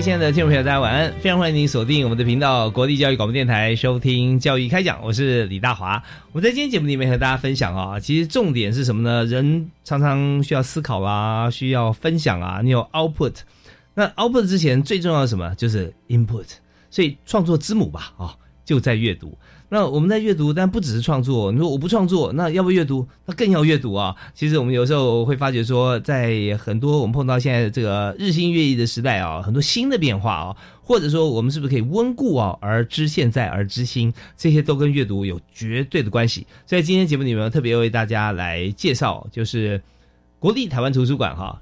亲爱的听众朋友，大家晚安！非常欢迎您锁定我们的频道——国立教育广播电台，收听教育开讲。我是李大华。我们在今天节目里面和大家分享啊，其实重点是什么呢？人常常需要思考啊，需要分享啊。你有 output，那 output 之前最重要的什么？就是 input。所以创作之母吧，啊，就在阅读。那我们在阅读，但不只是创作。你说我不创作，那要不阅读？那更要阅读啊！其实我们有时候会发觉说，在很多我们碰到现在这个日新月异的时代啊，很多新的变化啊，或者说我们是不是可以温故啊而知现在而知新？这些都跟阅读有绝对的关系。所以今天节目里面特别为大家来介绍，就是国立台湾图书馆哈，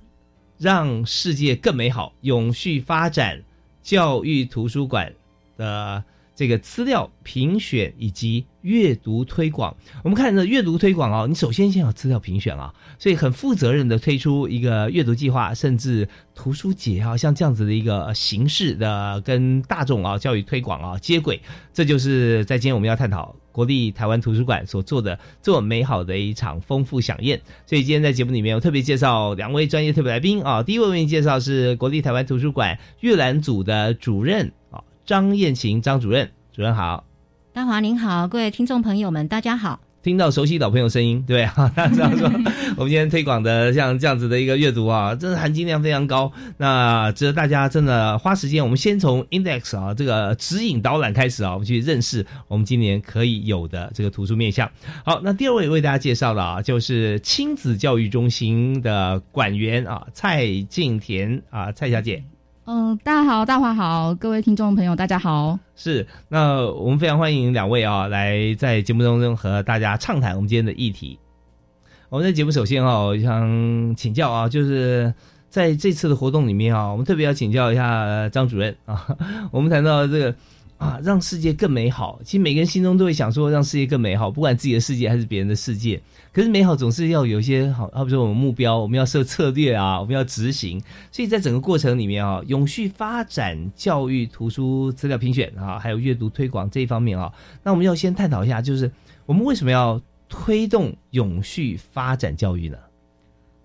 让世界更美好，永续发展教育图书馆的。这个资料评选以及阅读推广，我们看着阅读推广哦，你首先先有资料评选啊，所以很负责任的推出一个阅读计划，甚至图书节啊，像这样子的一个形式的跟大众啊教育推广啊接轨，这就是在今天我们要探讨国立台湾图书馆所做的这么美好的一场丰富飨宴。所以今天在节目里面，我特别介绍两位专业特别来宾啊，第一位为您介绍是国立台湾图书馆阅览组的主任啊。张燕琴，张主任，主任好，大华您好，各位听众朋友们，大家好。听到熟悉老朋友声音，对哈，大家知道说，我们今天推广的像这样子的一个阅读啊，真的含金量非常高。那值得大家真的花时间。我们先从 index 啊这个指引导览开始啊，我们去认识我们今年可以有的这个图书面向。好，那第二位为大家介绍的啊，就是亲子教育中心的管员啊，蔡静田啊，蔡小姐。嗯，大家好，大华好，各位听众朋友，大家好。是，那我们非常欢迎两位啊，来在节目当中和大家畅谈我们今天的议题。我们在节目首先啊，我想请教啊，就是在这次的活动里面啊，我们特别要请教一下张主任啊，我们谈到这个。啊，让世界更美好。其实每个人心中都会想说，让世界更美好，不管自己的世界还是别人的世界。可是美好总是要有一些好，好比说我们目标，我们要设策略啊，我们要执行。所以在整个过程里面啊，永续发展教育、图书资料评选啊，还有阅读推广这一方面啊，那我们要先探讨一下，就是我们为什么要推动永续发展教育呢？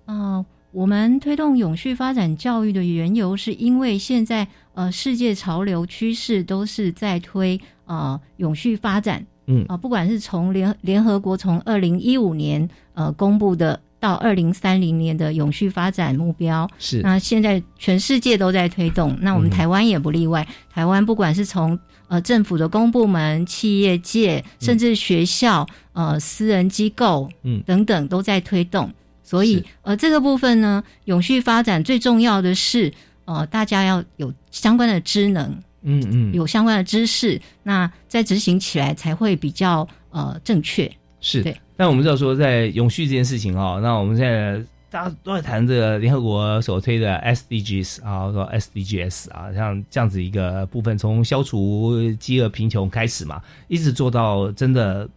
啊。我们推动永续发展教育的缘由，是因为现在呃世界潮流趋势都是在推呃永续发展，嗯。啊，不管是从联联合国从二零一五年呃公布的到二零三零年的永续发展目标，是。那现在全世界都在推动，那我们台湾也不例外。台湾不管是从呃政府的公部门、企业界，甚至学校、呃私人机构，嗯。等等都在推动。所以，呃，这个部分呢，永续发展最重要的是，呃，大家要有相关的知能，嗯嗯，有相关的知识，那在执行起来才会比较呃正确。是，对。但我们知道说，在永续这件事情哦，那我们现在大家都在谈这个联合国所推的 SDGs 啊，说 SDGs 啊，像这样子一个部分，从消除饥饿贫穷开始嘛，一直做到真的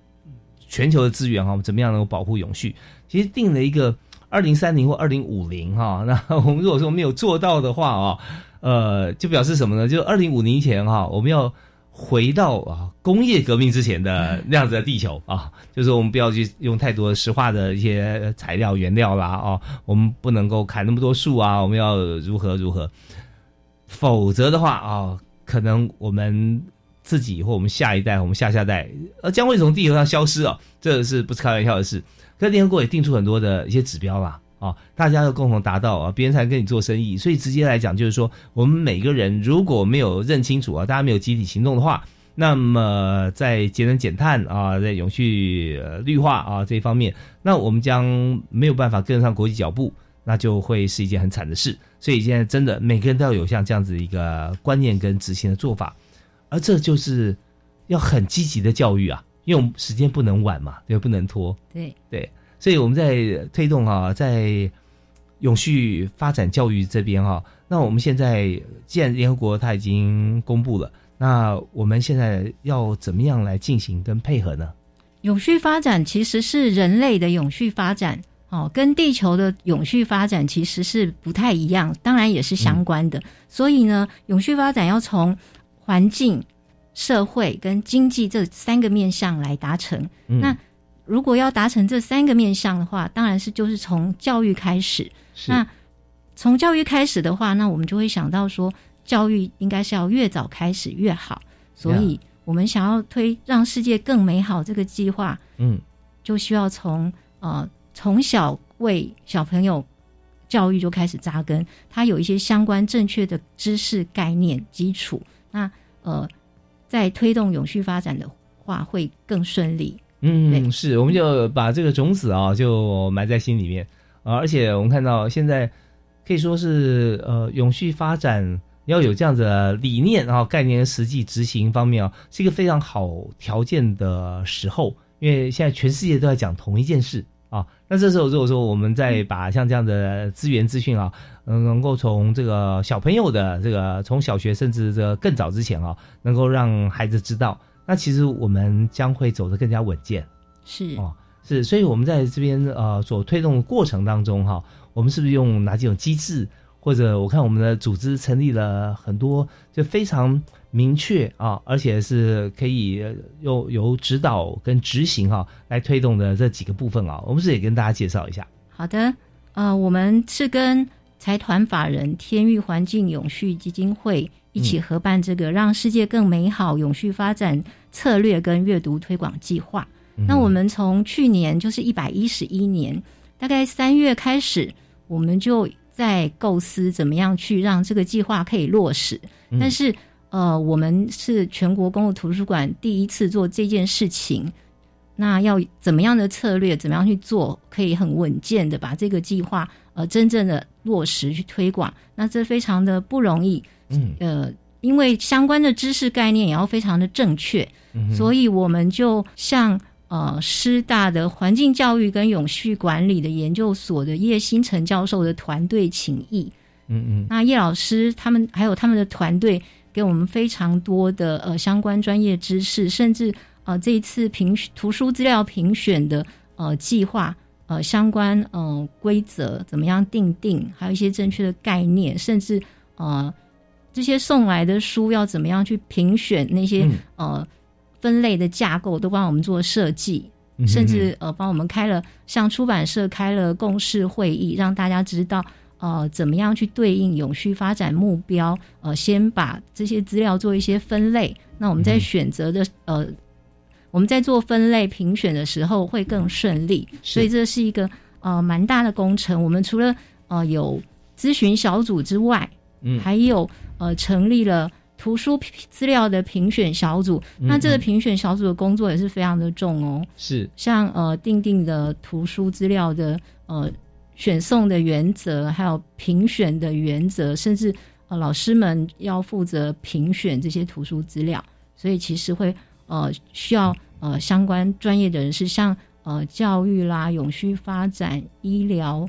全球的资源哈，怎么样能够保护永续？其实定了一个。二零三零或二零五零哈，那我们如果说没有做到的话啊，呃，就表示什么呢？就二零五零前哈，我们要回到啊工业革命之前的那样子的地球啊，就是我们不要去用太多石化的一些材料原料啦啊，我们不能够砍那么多树啊，我们要如何如何，否则的话啊，可能我们自己或我们下一代、我们下下代呃将会从地球上消失啊，这是不是开玩笑的事？可联合国也定出很多的一些指标啦，啊，大家都共同达到啊，别人才跟你做生意。所以直接来讲，就是说，我们每个人如果没有认清楚啊，大家没有集体行动的话，那么在节能减碳啊，在永续绿化啊这一方面，那我们将没有办法跟上国际脚步，那就会是一件很惨的事。所以现在真的每个人都要有像这样子一个观念跟执行的做法，而这就是要很积极的教育啊，因为我们时间不能晚嘛，对，不能拖。对对。所以我们在推动啊，在永续发展教育这边哈，那我们现在既然联合国它已经公布了，那我们现在要怎么样来进行跟配合呢？永续发展其实是人类的永续发展哦，跟地球的永续发展其实是不太一样，当然也是相关的。所以呢，永续发展要从环境、社会跟经济这三个面向来达成。那如果要达成这三个面向的话，当然是就是从教育开始。那从教育开始的话，那我们就会想到说，教育应该是要越早开始越好。所以，我们想要推让世界更美好这个计划，嗯，就需要从呃从小为小朋友教育就开始扎根，他有一些相关正确的知识概念基础。那呃，在推动永续发展的话，会更顺利。嗯，是，我们就把这个种子啊，就埋在心里面啊。而且我们看到现在可以说是呃，永续发展要有这样子的理念啊，概念实际执行方面啊，是一个非常好条件的时候。因为现在全世界都在讲同一件事啊。那这时候如果说我们再把像这样的资源资讯啊，嗯，能够从这个小朋友的这个从小学甚至这个更早之前啊，能够让孩子知道。那其实我们将会走得更加稳健，是哦，是，所以我们在这边呃所推动的过程当中哈，我们是不是用哪几种机制，或者我看我们的组织成立了很多，就非常明确啊，而且是可以由由指导跟执行哈来推动的这几个部分啊，我们是也跟大家介绍一下。好的，呃，我们是跟财团法人天域环境永续基金会。一起合办这个让世界更美好永续发展策略跟阅读推广计划。那我们从去年就是一百一十一年，大概三月开始，我们就在构思怎么样去让这个计划可以落实。但是，呃，我们是全国公共图书馆第一次做这件事情，那要怎么样的策略，怎么样去做，可以很稳健的把这个计划呃真正的落实去推广？那这非常的不容易。嗯，呃，因为相关的知识概念也要非常的正确，嗯所以我们就向呃师大的环境教育跟永续管理的研究所的叶星辰教授的团队请益。嗯嗯，那叶老师他们还有他们的团队给我们非常多的呃相关专业知识，甚至呃这一次评图书资料评选的呃计划呃相关呃规则怎么样定定，还有一些正确的概念，甚至呃。这些送来的书要怎么样去评选？那些呃分类的架构都帮我们做设计，甚至呃帮我们开了向出版社开了共事会议，让大家知道呃怎么样去对应永续发展目标。呃，先把这些资料做一些分类，那我们在选择的呃我们在做分类评选的时候会更顺利。所以这是一个呃蛮大的工程。我们除了呃有咨询小组之外，嗯，还有。呃，成立了图书资料的评选小组，那这个评选小组的工作也是非常的重哦。是，像呃定定的图书资料的呃选送的原则，还有评选的原则，甚至呃老师们要负责评选这些图书资料，所以其实会呃需要呃相关专业的人士，像呃教育啦、永续发展、医疗。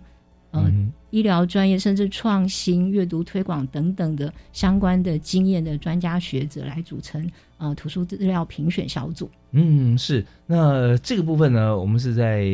呃，医疗专业甚至创新、阅读推广等等的相关的经验的专家学者来组成呃图书资料评选小组。嗯，是。那这个部分呢，我们是在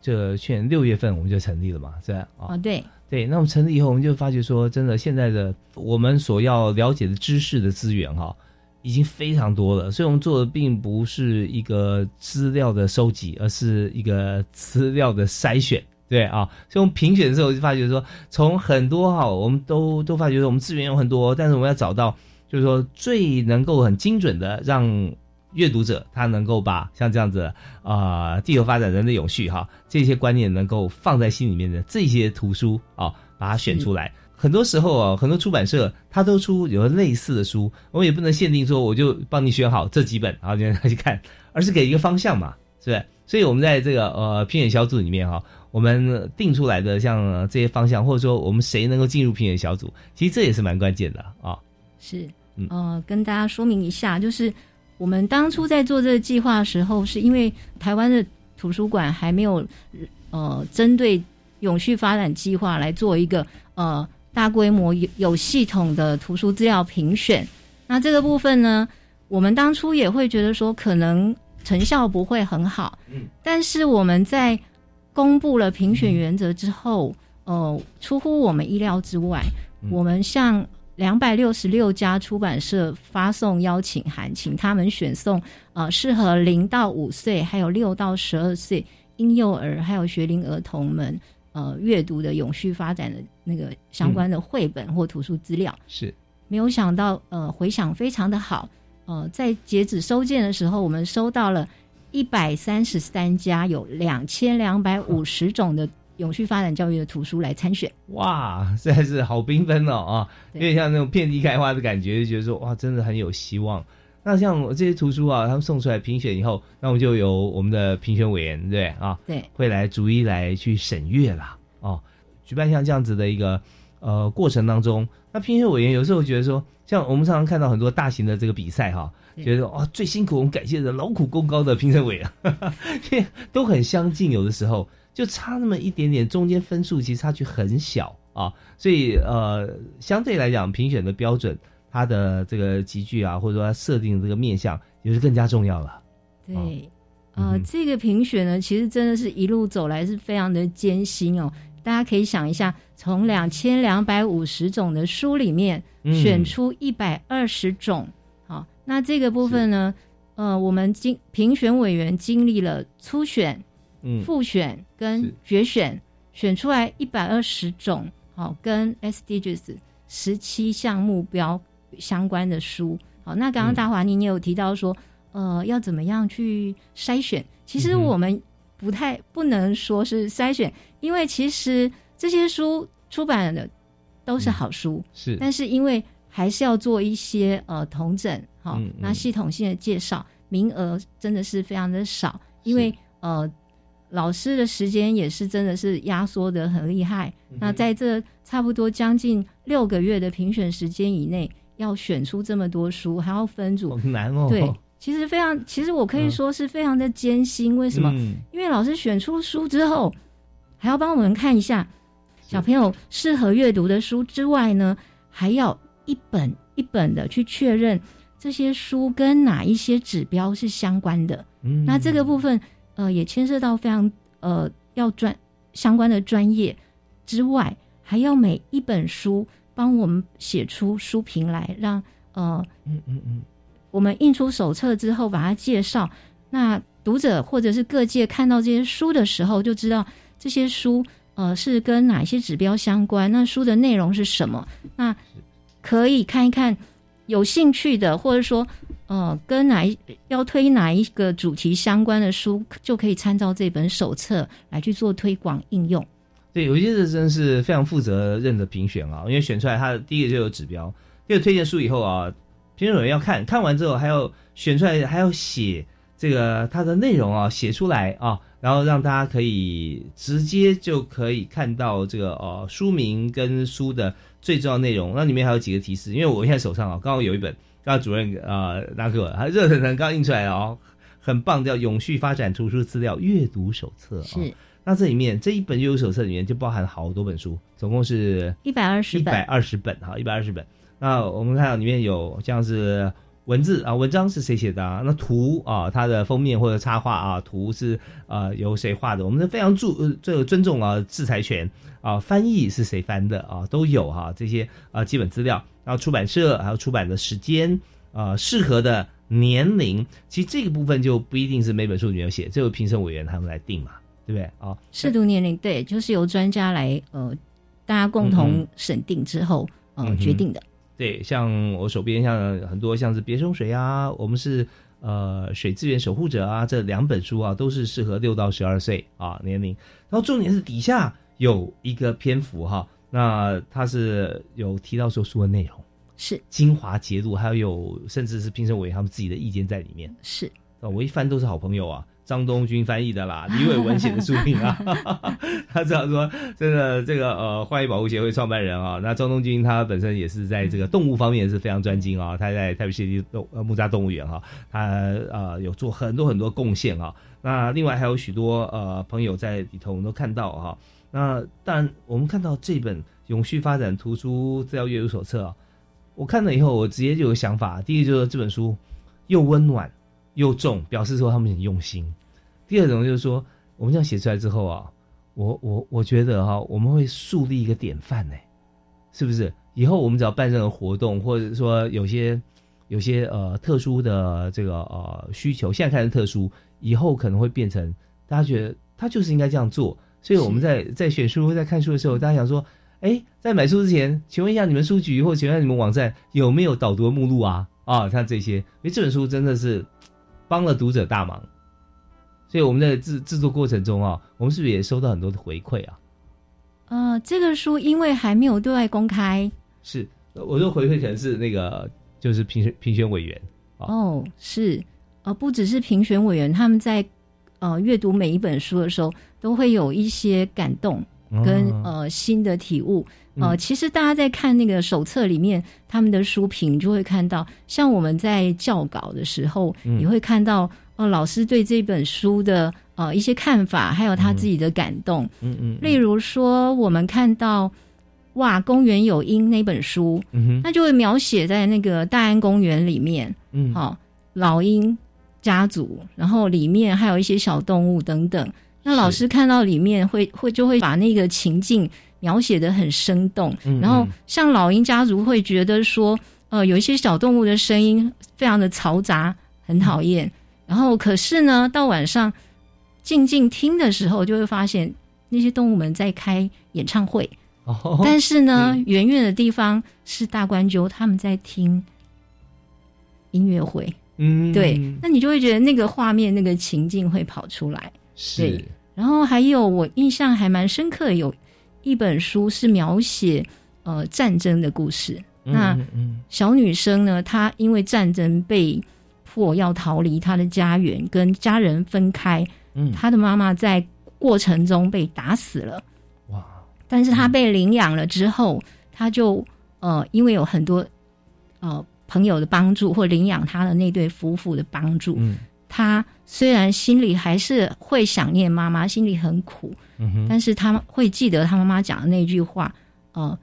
这去年六月份我们就成立了嘛，是吧？啊，对对。那我们成立以后，我们就发觉说，真的现在的我们所要了解的知识的资源哈，已经非常多了。所以我们做的并不是一个资料的收集，而是一个资料的筛选。对啊，所以我们评选的时候就发觉说，从很多哈，我们都都发觉说，我们资源有很多，但是我们要找到，就是说最能够很精准的让阅读者他能够把像这样子啊，地球发展、人的永续哈这些观念能够放在心里面的这些图书啊，把它选出来。很多时候啊，很多出版社他都出有类似的书，我们也不能限定说我就帮你选好这几本，然后让他去看，而是给一个方向嘛，是不是？所以我们在这个呃评选小组里面哈，我们定出来的像这些方向，或者说我们谁能够进入评选小组，其实这也是蛮关键的啊。是，呃，跟大家说明一下，就是我们当初在做这个计划的时候，是因为台湾的图书馆还没有呃针对永续发展计划来做一个呃。大规模有有系统的图书资料评选，那这个部分呢，我们当初也会觉得说可能成效不会很好，嗯，但是我们在公布了评选原则之后，呃，出乎我们意料之外，我们向两百六十六家出版社发送邀请函，请他们选送呃适合零到五岁，还有六到十二岁婴幼儿还有学龄儿童们。呃，阅读的永续发展的那个相关的绘本或图书资料。是，没有想到呃回响非常的好，呃，在截止收件的时候，我们收到了一百三十三家有两千两百五十种的永续发展教育的图书来参选。哇，实在是好缤纷哦啊，有点像那种遍地开花的感觉，就觉得说哇，真的很有希望。那像这些图书啊，他们送出来评选以后，那我们就由我们的评选委员对啊，对，会来逐一来去审阅啦。哦。举办像这样子的一个呃过程当中，那评选委员有时候觉得说，像我们常常看到很多大型的这个比赛哈，觉得哦最辛苦，我们感谢的劳苦功高的评审委员，都很相近，有的时候就差那么一点点，中间分数其实差距很小啊，所以呃相对来讲，评选的标准。它的这个集聚啊，或者说它设定这个面向，也是更加重要了。对，呃，这个评选呢，其实真的是一路走来是非常的艰辛哦。大家可以想一下，从两千两百五十种的书里面选出一百二十种，好，那这个部分呢，呃，我们经评选委员经历了初选、嗯。复选跟决选，选出来一百二十种，好，跟 SDGs 十七项目标。相关的书，好，那刚刚大华你也有提到说，呃，要怎么样去筛选？其实我们不太不能说是筛选，因为其实这些书出版的都是好书，是，但是因为还是要做一些呃同整，好，那系统性的介绍，名额真的是非常的少，因为呃老师的时间也是真的是压缩的很厉害，那在这差不多将近六个月的评选时间以内。要选出这么多书，还要分组，很难哦。对，其实非常，其实我可以说是非常的艰辛。为什么？因为老师选出书之后，还要帮我们看一下小朋友适合阅读的书之外呢，还要一本一本的去确认这些书跟哪一些指标是相关的。嗯，那这个部分呃，也牵涉到非常呃要专相关的专业之外，还要每一本书。帮我们写出书评来，让呃，嗯嗯嗯，我们印出手册之后把它介绍，那读者或者是各界看到这些书的时候，就知道这些书呃是跟哪些指标相关，那书的内容是什么，那可以看一看，有兴趣的或者说呃跟哪一要推哪一个主题相关的书，就可以参照这本手册来去做推广应用。对，有些是真是非常负责任的评选啊，因为选出来他的第一个就有指标，第二推荐书以后啊，评审委员要看看完之后还要选出来，还要写这个它的内容啊，写出来啊，然后让大家可以直接就可以看到这个呃书名跟书的最重要内容。那里面还有几个提示，因为我现在手上啊刚好有一本，刚刚主任啊拿给我，他热腾腾刚印出来哦，很棒，叫《永续发展图书资料阅读手册》是。那这里面这一本阅读手册里面就包含好多本书，总共是一百二十一百二十本哈，一百二十本。那我们看到里面有像是文字啊，文章是谁写的？啊？那图啊，它的封面或者插画啊，图是啊由谁画的？我们非常注这个尊重啊，制裁权啊，翻译是谁翻的啊，都有哈这些啊基本资料。然后出版社还有出版的时间啊，适合的年龄，其实这个部分就不一定是每本书里面有写，这由评审委员他们来定嘛。对不对啊？适度年龄对，就是由专家来呃，大家共同审定之后呃决定的。对，像我手边像很多像是别冲水啊，我们是呃水资源守护者啊，这两本书啊，都是适合六到十二岁啊年龄。然后重点是底下有一个篇幅哈，那它是有提到说书的内容是精华节录，还有甚至是评审委员他们自己的意见在里面。是啊，我一翻都是好朋友啊。张东军翻译的啦，李伟文写的书名啊，他这样说，真的这个呃，花艺保护协会创办人啊，那张东军他本身也是在这个动物方面是非常专精啊，他在台北市立动呃木栅动物园哈，他呃有做很多很多贡献啊，那另外还有许多呃朋友在里头我们都看到哈，那但我们看到这本《永续发展图书资料阅读手册》啊，我看了以后，我直接就有想法，第一就是这本书又温暖又重，表示说他们很用心。第二种就是说，我们这样写出来之后啊，我我我觉得哈，我们会树立一个典范呢，是不是？以后我们只要办任何活动，或者说有些有些呃特殊的这个呃需求，现在看是特殊，以后可能会变成大家觉得他就是应该这样做。所以我们在在选书、在看书的时候，大家想说，哎，在买书之前，请问一下你们书局或请问你们网站有没有导读目录啊？啊，像这些，因为这本书真的是帮了读者大忙。所以我们在制制作过程中啊，我们是不是也收到很多的回馈啊？呃，这个书因为还没有对外公开，是我说回馈可能是那个就是评选评选委员哦，是呃，不只是评选委员，他们在呃阅读每一本书的时候，都会有一些感动跟呃新的体悟。呃，其实大家在看那个手册里面他们的书评，就会看到，像我们在校稿的时候，也会看到。哦，老师对这本书的呃一些看法，还有他自己的感动。嗯嗯。例如说，我们看到哇，公园有鹰那本书，嗯哼，那就会描写在那个大安公园里面，嗯，好，老鹰家族，然后里面还有一些小动物等等。那老师看到里面会会就会把那个情境描写的很生动。然后像老鹰家族会觉得说，呃，有一些小动物的声音非常的嘈杂，很讨厌。然后，可是呢，到晚上静静听的时候，就会发现那些动物们在开演唱会。哦，但是呢，远远的地方是大关鸠他们在听音乐会。嗯，对，那你就会觉得那个画面、那个情境会跑出来。是。然后还有我印象还蛮深刻，有一本书是描写呃战争的故事。那小女生呢，她因为战争被。迫要逃离他的家园，跟家人分开。嗯，他的妈妈在过程中被打死了。哇！但是他被领养了之后，他就呃，因为有很多呃朋友的帮助，或领养他的那对夫妇的帮助，嗯，他虽然心里还是会想念妈妈，心里很苦，嗯哼，但是他会记得他妈妈讲的那句话，呃，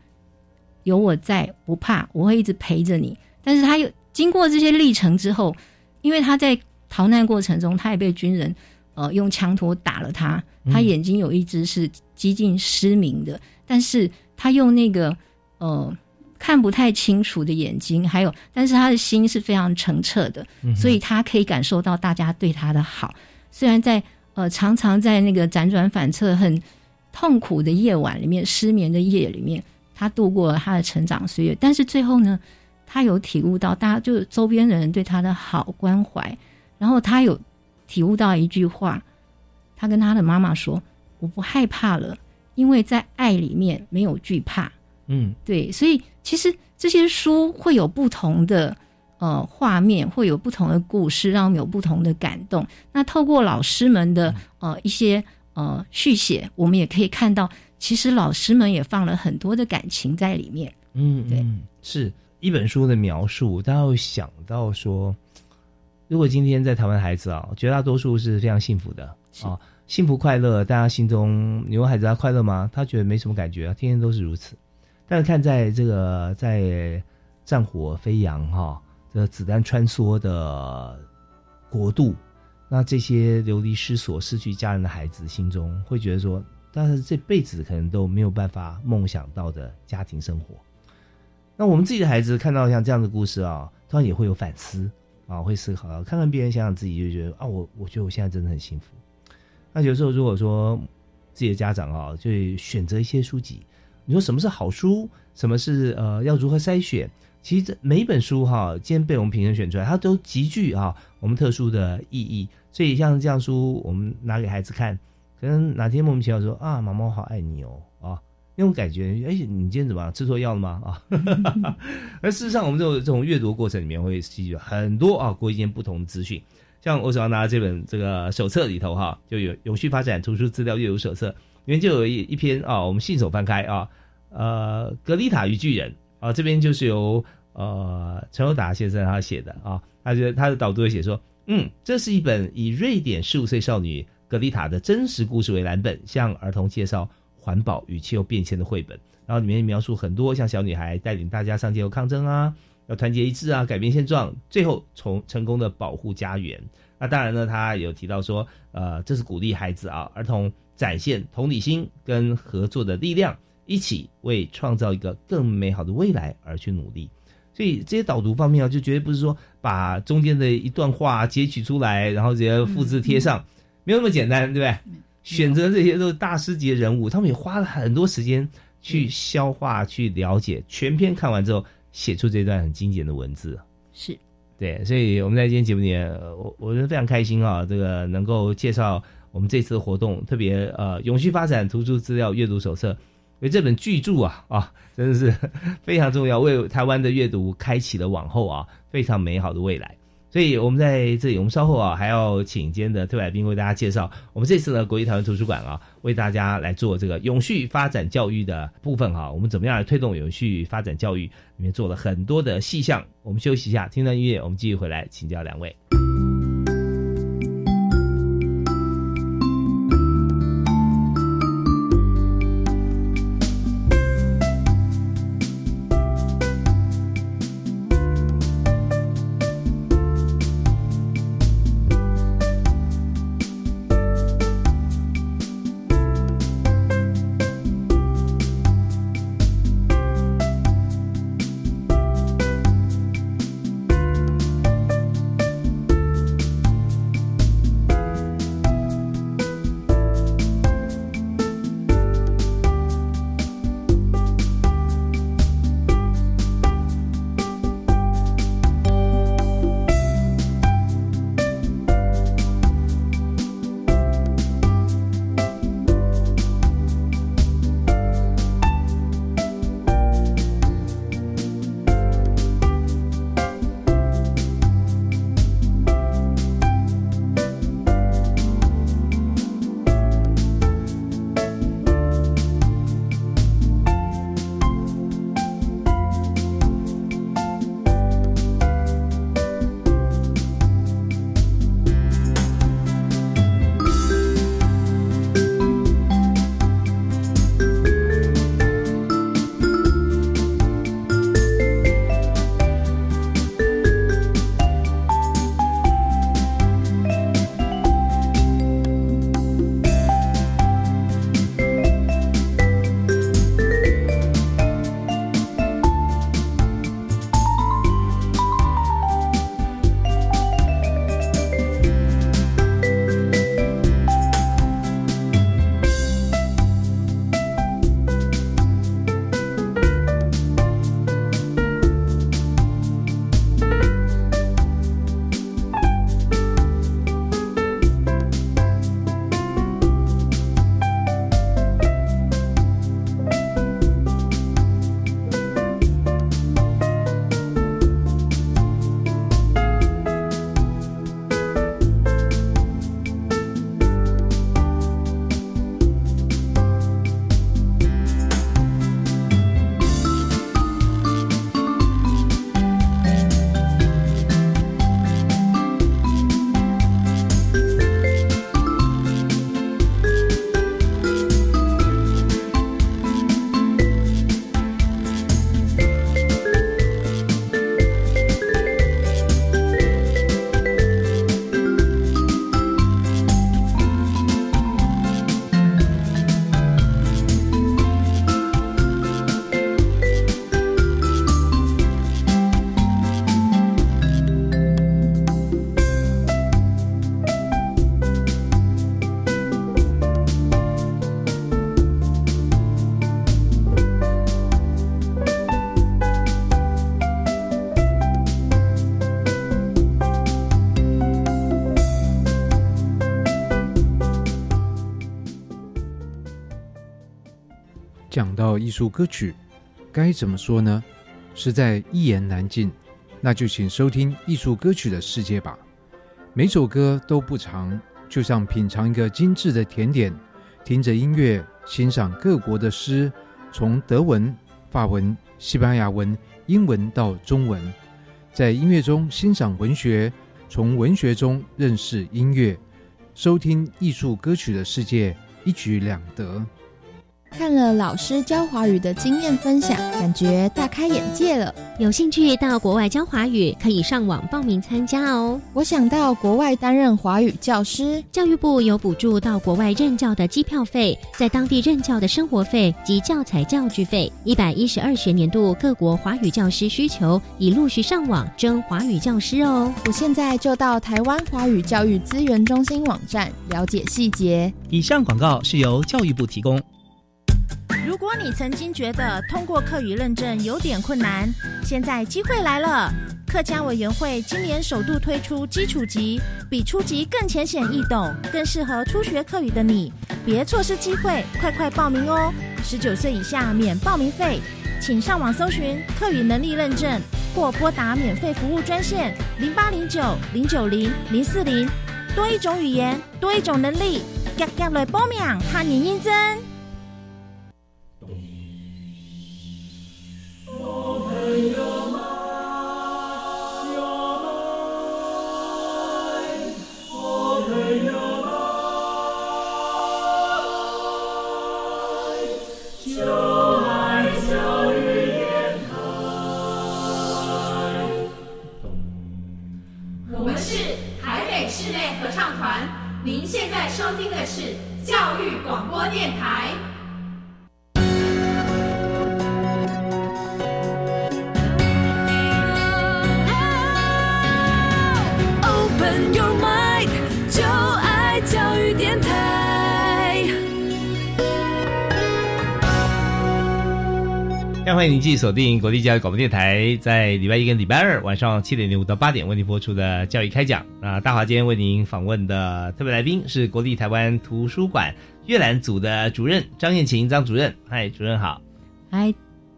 有我在，不怕，我会一直陪着你。但是他又经过这些历程之后。因为他在逃难过程中，他也被军人呃用枪托打了他，他眼睛有一只是几近失明的，但是他用那个呃看不太清楚的眼睛，还有，但是他的心是非常澄澈的，所以他可以感受到大家对他的好。虽然在呃常常在那个辗转反侧、很痛苦的夜晚里面、失眠的夜里面，他度过了他的成长岁月，但是最后呢？他有体悟到，大家就是周边的人对他的好关怀，然后他有体悟到一句话，他跟他的妈妈说：“我不害怕了，因为在爱里面没有惧怕。”嗯，对，所以其实这些书会有不同的呃画面，会有不同的故事，让我们有不同的感动。那透过老师们的呃一些呃续写，我们也可以看到，其实老师们也放了很多的感情在里面。嗯，对，是。一本书的描述，大家会想到说，如果今天在台湾孩子啊，绝大多数是非常幸福的啊，幸福快乐，大家心中你问孩子他快乐吗？他觉得没什么感觉啊，天天都是如此。但是看在这个在战火飞扬哈，这子弹穿梭的国度，那这些流离失所、失去家人的孩子心中会觉得说，但是这辈子可能都没有办法梦想到的家庭生活。那我们自己的孩子看到像这样的故事啊，当然也会有反思啊，会思考，看看别人，想想自己，就觉得啊，我我觉得我现在真的很幸福。那有时候如果说自己的家长啊，就选择一些书籍，你说什么是好书，什么是呃要如何筛选？其实这每一本书哈，今天被我们评审选出来，它都极具啊我们特殊的意义。所以像这样书，我们拿给孩子看，可能哪天莫名其妙说啊，妈妈我好爱你哦，那种感觉，哎，你今天怎么？吃错药了吗？啊，而事实上，我们这种这种阅读过程里面会吸取很多啊国际间不同的资讯。像我手上拿的这本这个手册里头哈，就有永续发展图书资料阅读手册，里面就有一一篇啊，我们信手翻开啊，呃，格丽塔与巨人啊，这边就是由呃陈友达先生他写的啊，他觉得他的导读写说。嗯，这是一本以瑞典十五岁少女格丽塔的真实故事为蓝本，向儿童介绍环保与气候变迁的绘本。然后里面描述很多像小女孩带领大家上街头抗争啊，要团结一致啊，改变现状，最后从成功的保护家园。那当然呢，他有提到说，呃，这是鼓励孩子啊，儿童展现同理心跟合作的力量，一起为创造一个更美好的未来而去努力。所以这些导读方面啊，就绝对不是说把中间的一段话截取出来，然后直接复制贴上，没有那么简单，对不对？选择这些都是大师级的人物，他们也花了很多时间去消化、去了解。全篇看完之后，写出这段很精简的文字。是，对。所以我们在今天节目里面，我我觉得非常开心啊，这个能够介绍我们这次的活动，特别呃，永续发展图书资料阅读手册。因为这本巨著啊啊，真的是非常重要，为台湾的阅读开启了往后啊非常美好的未来。所以，我们在这里，我们稍后啊还要请今天的特来宾为大家介绍我们这次呢国际台湾图书馆啊为大家来做这个永续发展教育的部分哈。我们怎么样来推动永续发展教育？里面做了很多的细项。我们休息一下，听段音乐，我们继续回来请教两位。术歌曲，该怎么说呢？实在一言难尽。那就请收听艺术歌曲的世界吧。每首歌都不长，就像品尝一个精致的甜点，听着音乐，欣赏各国的诗，从德文、法文、西班牙文、英文到中文，在音乐中欣赏文学，从文学中认识音乐，收听艺术歌曲的世界，一举两得。看了老师教华语的经验分享，感觉大开眼界了。有兴趣到国外教华语，可以上网报名参加哦。我想到国外担任华语教师，教育部有补助到国外任教的机票费，在当地任教的生活费及教材教具费。一百一十二学年度各国华语教师需求已陆续上网征华语教师哦。我现在就到台湾华语教育资源中心网站了解细节。以上广告是由教育部提供。如果你曾经觉得通过课语认证有点困难，现在机会来了！客家委员会今年首度推出基础级，比初级更浅显易懂，更适合初学课语的你，别错失机会，快快报名哦！十九岁以下免报名费，请上网搜寻课语能力认证，或拨打免费服务专线零八零九零九零零四零，多一种语言，多一种能力，夹夹来报名，哈年认真。欢迎您继续锁定国立教育广播电台，在礼拜一跟礼拜二晚上七点零五到八点为您播出的教育开讲。那大华今天为您访问的特别来宾是国立台湾图书馆阅览组的主任张燕琴张主任。嗨，主任好。嗨，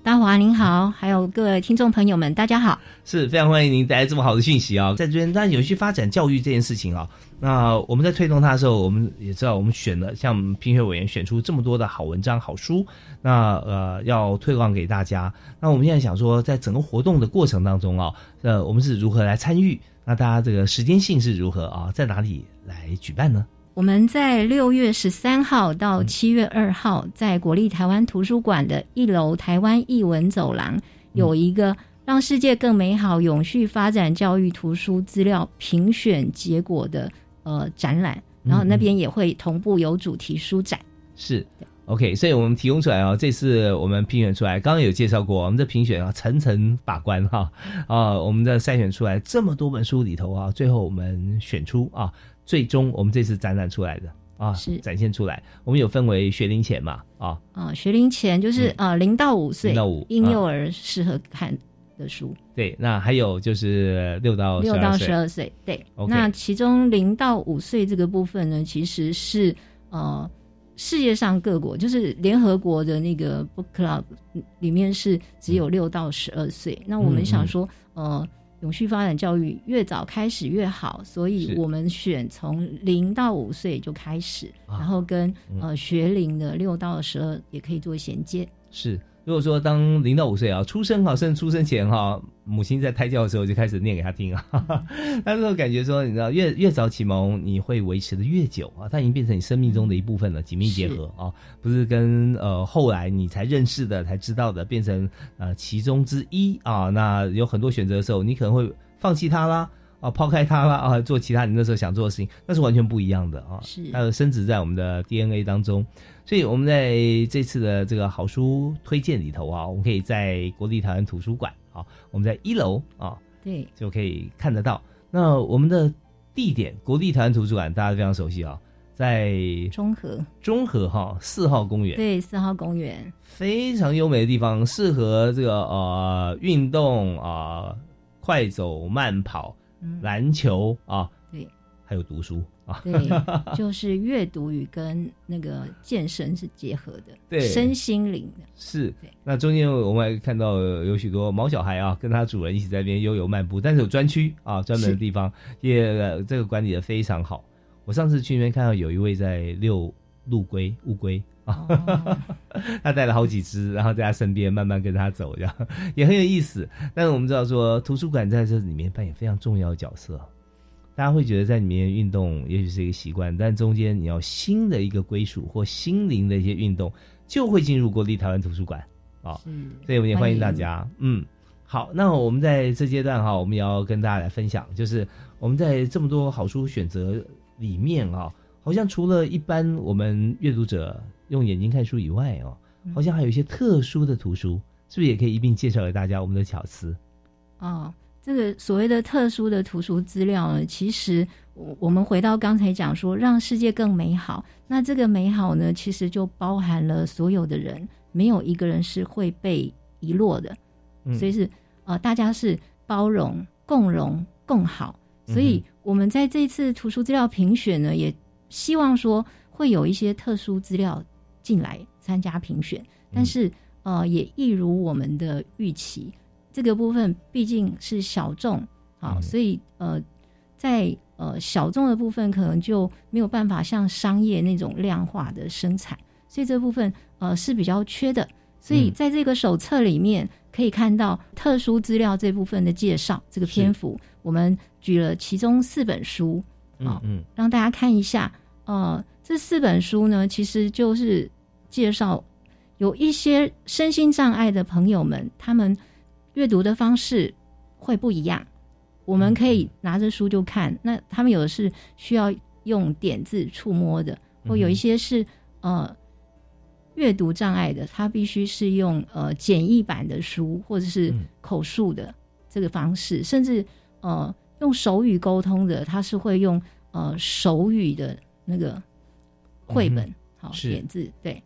大华您好，还有各位听众朋友们，大家好。是非常欢迎您带来这么好的讯息啊！在这边，但有序发展教育这件事情啊。那我们在推动它的时候，我们也知道，我们选了像评选委员选出这么多的好文章、好书，那呃要推广给大家。那我们现在想说，在整个活动的过程当中啊，呃，我们是如何来参与？那大家这个时间性是如何啊？在哪里来举办呢？我们在六月十三号到七月二号，在国立台湾图书馆的一楼台湾译文走廊，有一个让世界更美好、永续发展教育图书资料评选结果的。呃，展览，然后那边也会同步有主题书展。是，OK，所以我们提供出来啊，这次我们评选出来，刚刚有介绍过，我们的评选啊层层把关哈啊，我们的筛选出来这么多本书里头啊，最后我们选出啊，最终我们这次展览出来的啊，是。展现出来，我们有分为学龄前嘛啊。啊，学龄前就是呃零到五岁，零到五婴幼儿适合看。的书。对，那还有就是六到六到十二岁，对，那其中零到五岁这个部分呢，其实是呃世界上各国，就是联合国的那个 book club 里面是只有六到十二岁。那我们想说，呃，永续发展教育越早开始越好，所以我们选从零到五岁就开始，然后跟呃学龄的六到十二也可以做衔接，是。如果说当零到五岁啊，出生哈，甚至出生前哈，母亲在胎教的时候就开始念给他听啊，那时候感觉说，你知道，越越早启蒙，你会维持的越久啊，它已经变成你生命中的一部分了，紧密结合啊，不是跟呃后来你才认识的、才知道的变成呃其中之一啊。那有很多选择的时候，你可能会放弃它啦，啊，抛开他啦，啊，做其他你那时候想做的事情，那是完全不一样的啊。是，它升值在我们的 DNA 当中。所以我们在这次的这个好书推荐里头啊，我们可以在国立台湾图书馆啊，我们在一楼啊，对，就可以看得到。那我们的地点，国立台湾图书馆大家非常熟悉啊，在中和，中和哈四号公园，对，四号公园非常优美的地方，适合这个呃运动啊，快走、慢跑、篮球啊，对，还有读书。啊。对，就是阅读与跟那个健身是结合的，对，身心灵的。是。那中间我们还看到有许多毛小孩啊，跟他主人一起在那边悠游漫步，但是有专区啊，专门的地方，也这个管理的非常好。我上次去那边看到有一位在遛陆龟、乌龟。他带了好几只，然后在他身边慢慢跟他走，这样 也很有意思。但是我们知道说，图书馆在这里面扮演非常重要的角色。大家会觉得在里面运动也许是一个习惯，但中间你要新的一个归属或心灵的一些运动，就会进入国立台湾图书馆啊。所以我们也欢迎大家。嗯，好，那我们在这阶段哈，我们也要跟大家来分享，就是我们在这么多好书选择里面啊，好像除了一般我们阅读者。用眼睛看书以外哦，好像还有一些特殊的图书，是不是也可以一并介绍给大家？我们的巧思哦，这个所谓的特殊的图书资料呢，其实我我们回到刚才讲说，让世界更美好。那这个美好呢，其实就包含了所有的人，没有一个人是会被遗落的。所以是呃，大家是包容、共荣、共好。所以我们在这次图书资料评选呢，也希望说会有一些特殊资料。进来参加评选，但是呃，也一如我们的预期，这个部分毕竟是小众，好，所以呃，在呃小众的部分可能就没有办法像商业那种量化的生产，所以这部分呃是比较缺的。所以在这个手册里面可以看到特殊资料这部分的介绍，这个篇幅我们举了其中四本书，好，嗯，让大家看一下，呃，这四本书呢，其实就是。介绍有一些身心障碍的朋友们，他们阅读的方式会不一样。我们可以拿着书就看，那他们有的是需要用点字触摸的，或有一些是呃阅读障碍的，他必须是用呃简易版的书或者是口述的这个方式，甚至呃用手语沟通的，他是会用呃手语的那个绘本，好点字对。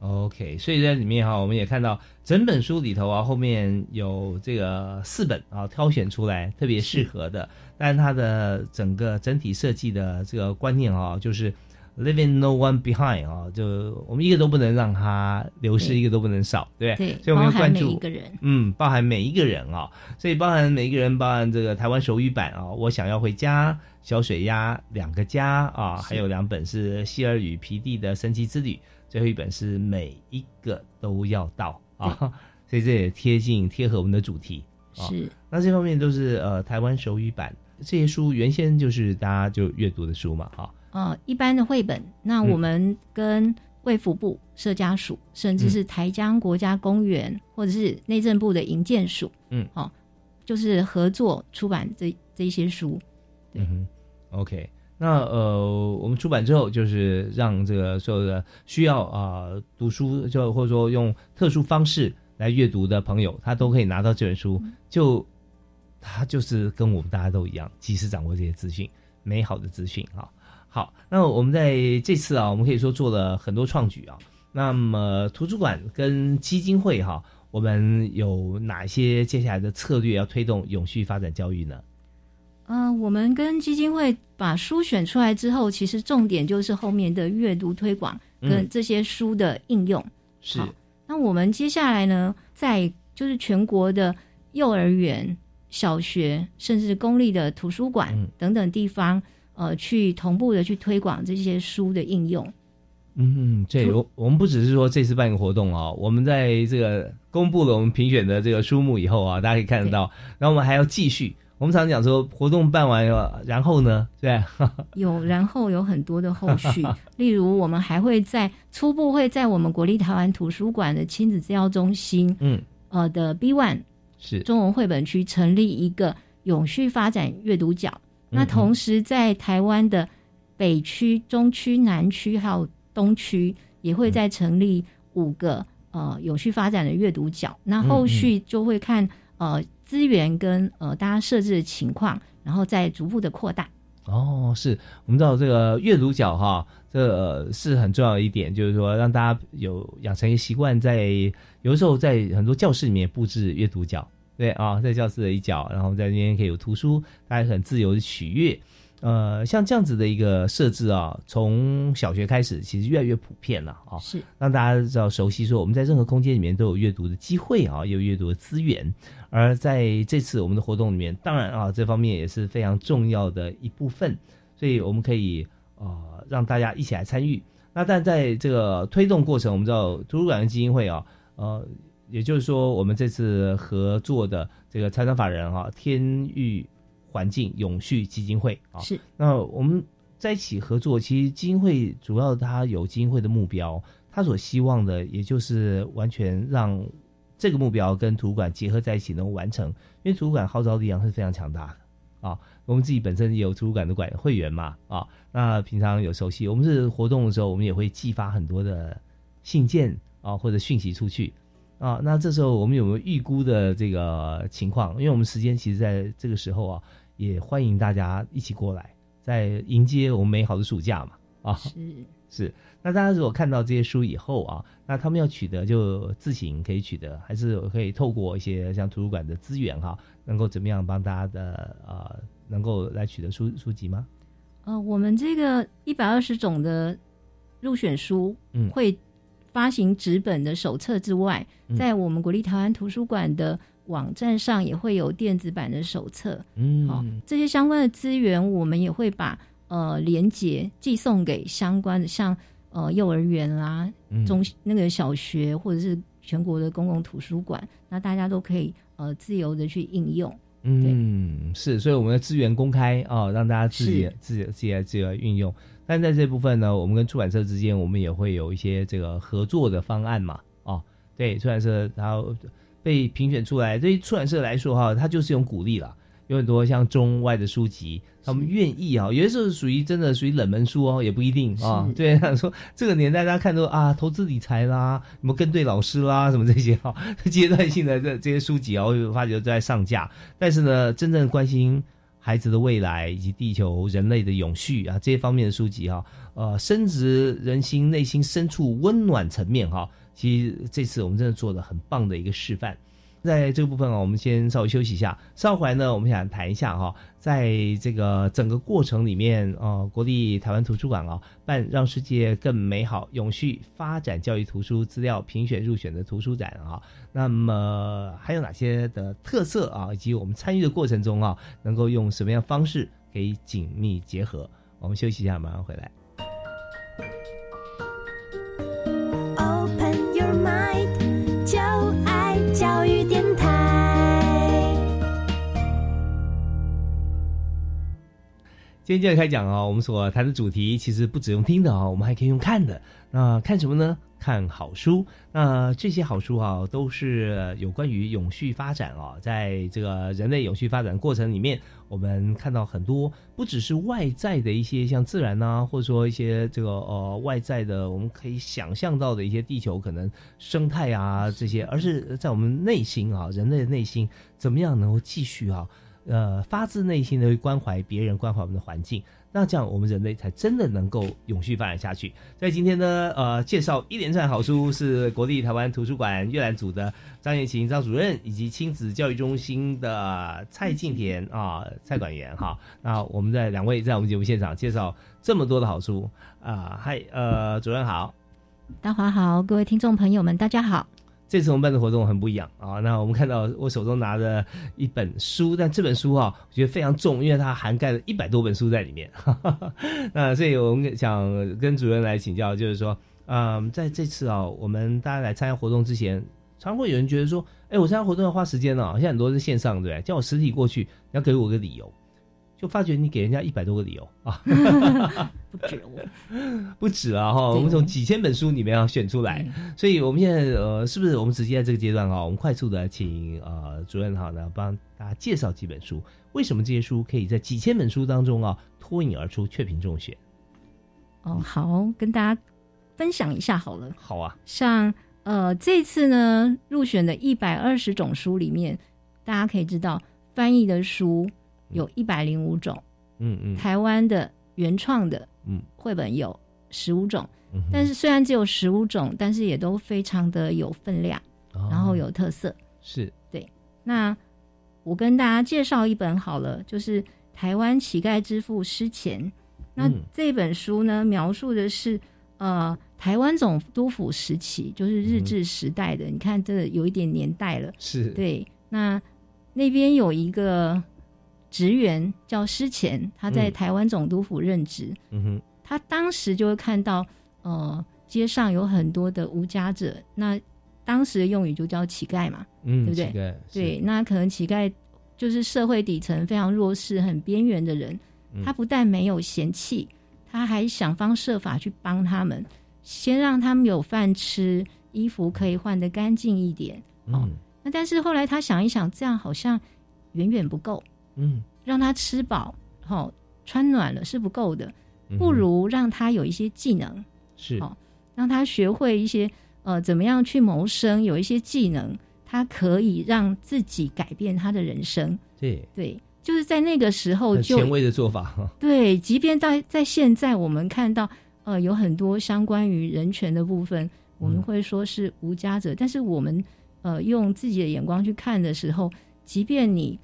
OK，所以在里面哈，我们也看到整本书里头啊，后面有这个四本啊，挑选出来特别适合的。但它的整个整体设计的这个观念啊，就是 Leaving no one behind 啊，就我们一个都不能让它流失，一个都不能少，对对？所以我们要关注每一个人，嗯，包含每一个人啊，所以包含每一个人，包含这个台湾手语版啊，我想要回家，小水鸭两个家啊，还有两本是希尔与皮蒂的神奇之旅。最后一本是每一个都要到啊，所以这也贴近贴合我们的主题。是，那这方面都是呃台湾手语版这些书，原先就是大家就阅读的书嘛，哈。啊，一般的绘本，那我们跟卫福部社家署，甚至是台江国家公园，或者是内政部的营建署，嗯，好，就是合作出版这这些书。嗯，OK。那呃，我们出版之后，就是让这个所有的需要啊读书，就或者说用特殊方式来阅读的朋友，他都可以拿到这本书，就他就是跟我们大家都一样，及时掌握这些资讯，美好的资讯啊。好，那我们在这次啊，我们可以说做了很多创举啊。那么图书馆跟基金会哈，我们有哪些接下来的策略要推动永续发展教育呢？嗯，我们跟基金会把书选出来之后，其实重点就是后面的阅读推广跟这些书的应用。是。那我们接下来呢，在就是全国的幼儿园、小学，甚至公立的图书馆等等地方，呃，去同步的去推广这些书的应用。嗯，这我我们不只是说这次办个活动啊，我们在这个公布了我们评选的这个书目以后啊，大家可以看得到，然后我们还要继续。我们常常讲说，活动办完了，然后呢？对，有然后有很多的后续，例如我们还会在初步会在我们国立台湾图书馆的亲子资料中心，嗯，呃的 B One 是中文绘本区成立一个永续发展阅读角。那同时在台湾的北区、中区、南区还有东区，也会再成立五个呃永续发展的阅读角。那后续就会看呃。资源跟呃大家设置的情况，然后再逐步的扩大。哦，是我们知道这个阅读角哈，这是很重要的一点，就是说让大家有养成一个习惯，在有的时候在很多教室里面布置阅读角，对啊，在教室的一角，然后在那边可以有图书，大家很自由的取阅。呃，像这样子的一个设置啊，从小学开始，其实越来越普遍了啊。是让大家知道熟悉，说我们在任何空间里面都有阅读的机会啊，有阅读的资源。而在这次我们的活动里面，当然啊，这方面也是非常重要的一部分，所以我们可以呃让大家一起来参与。那但在这个推动过程，我们知道图书馆基金会啊，呃，也就是说我们这次合作的这个财产法人哈，天域。环境永续基金会啊，是那我们在一起合作。其实基金会主要它有基金会的目标，它所希望的也就是完全让这个目标跟图书馆结合在一起，能够完成。因为图书馆号召力量是非常强大的啊。我们自己本身也有图书馆的馆会员嘛啊，那平常有熟悉，我们是活动的时候，我们也会寄发很多的信件啊或者讯息出去啊。那这时候我们有没有预估的这个情况？因为我们时间其实在这个时候啊。也欢迎大家一起过来，在迎接我们美好的暑假嘛！啊，是是。那大家如果看到这些书以后啊，那他们要取得就自行可以取得，还是可以透过一些像图书馆的资源哈，能够怎么样帮大家的呃，能够来取得书书籍吗？呃，我们这个一百二十种的入选书，嗯，会发行纸本的手册之外，在我们国立台湾图书馆的。网站上也会有电子版的手册，嗯，好，这些相关的资源，我们也会把呃连接寄送给相关的，像呃幼儿园啦、中那个小学或者是全国的公共图书馆，那大家都可以呃自由的去应用。嗯，是，所以我们的资源公开啊，让大家自己自己自己来自由运用。但在这部分呢，我们跟出版社之间，我们也会有一些这个合作的方案嘛，哦，对，出版社然后。被评选出来，对于出版社来说哈，它就是一种鼓励了。有很多像中外的书籍，他们愿意啊，有些时候属于真的属于冷门书哦，也不一定啊。对，说这个年代大家看都啊，投资理财啦，什么跟对老师啦，什么这些哈，阶段性的这这些书籍啊，我发觉都在上架。但是呢，真正关心孩子的未来以及地球人类的永续啊这些方面的书籍哈，呃，深植人心内心深处温暖层面哈。其实这次我们真的做了很棒的一个示范，在这个部分啊，我们先稍微休息一下。稍回来呢，我们想谈一下哈，在这个整个过程里面啊，国立台湾图书馆啊办让世界更美好、永续发展教育图书资料评选入选的图书展啊，那么还有哪些的特色啊，以及我们参与的过程中啊，能够用什么样方式可以紧密结合？我们休息一下，马上回来。今天接着开讲啊，我们所谈的主题其实不只用听的啊，我们还可以用看的。那看什么呢？看好书。那这些好书啊，都是有关于永续发展啊，在这个人类永续发展过程里面，我们看到很多不只是外在的一些像自然呐，或者说一些这个呃外在的，我们可以想象到的一些地球可能生态啊这些，而是在我们内心啊，人类的内心怎么样能够继续啊。呃，发自内心的去关怀别人，关怀我们的环境，那这样我们人类才真的能够永续发展下去。在今天呢，呃，介绍一连串好书是国立台湾图书馆阅览组的张彦琴张主任，以及亲子教育中心的蔡静田啊蔡管员哈。那我们在两位在我们节目现场介绍这么多的好书啊，嗨，呃，主任好，大华好，各位听众朋友们，大家好。这次我们办的活动很不一样啊！那我们看到我手中拿着一本书，但这本书啊，我觉得非常重，因为它涵盖了一百多本书在里面。那所以我们想跟主任来请教，就是说，嗯，在这次啊，我们大家来参加活动之前，常会有人觉得说，哎，我参加活动要花时间呢，现在很多是线上，对不对？叫我实体过去，要给我个理由。就发觉你给人家一百多个理由啊，不止我，不止啊哈！我们从几千本书里面要选出来，所以我们现在呃，是不是我们直接在这个阶段啊，我们快速的请呃主任哈呢帮大家介绍几本书，为什么这些书可以在几千本书当中啊脱颖而出，确评中选？哦，好，跟大家分享一下好了。好啊，像呃这次呢入选的一百二十种书里面，大家可以知道翻译的书。有一百零五种，嗯嗯，台湾的原创的，嗯，绘本有十五种，但是虽然只有十五种，但是也都非常的有分量，然后有特色，是对。那我跟大家介绍一本好了，就是台湾乞丐之父失钱。那这本书呢，描述的是呃台湾总督府时期，就是日治时代的。你看，这有一点年代了。是对。那那边有一个职员叫施前，他在台湾总督府任职。嗯哼。他当时就会看到，呃，街上有很多的无家者。那当时的用语就叫乞丐嘛，嗯，对不对？对。那可能乞丐就是社会底层非常弱势、很边缘的人。他不但没有嫌弃，他还想方设法去帮他们，先让他们有饭吃，衣服可以换得干净一点。嗯，那但是后来他想一想，这样好像远远不够。嗯，让他吃饱，好穿暖了是不够的，不如让他有一些技能，是哦，让他学会一些呃怎么样去谋生，有一些技能，他可以让自己改变他的人生。对对。就是在那个时候，就前卫的做法。对，即便在在现在，我们看到呃有很多相关于人权的部分，我们会说是无家者。但是我们呃用自己的眼光去看的时候，即便你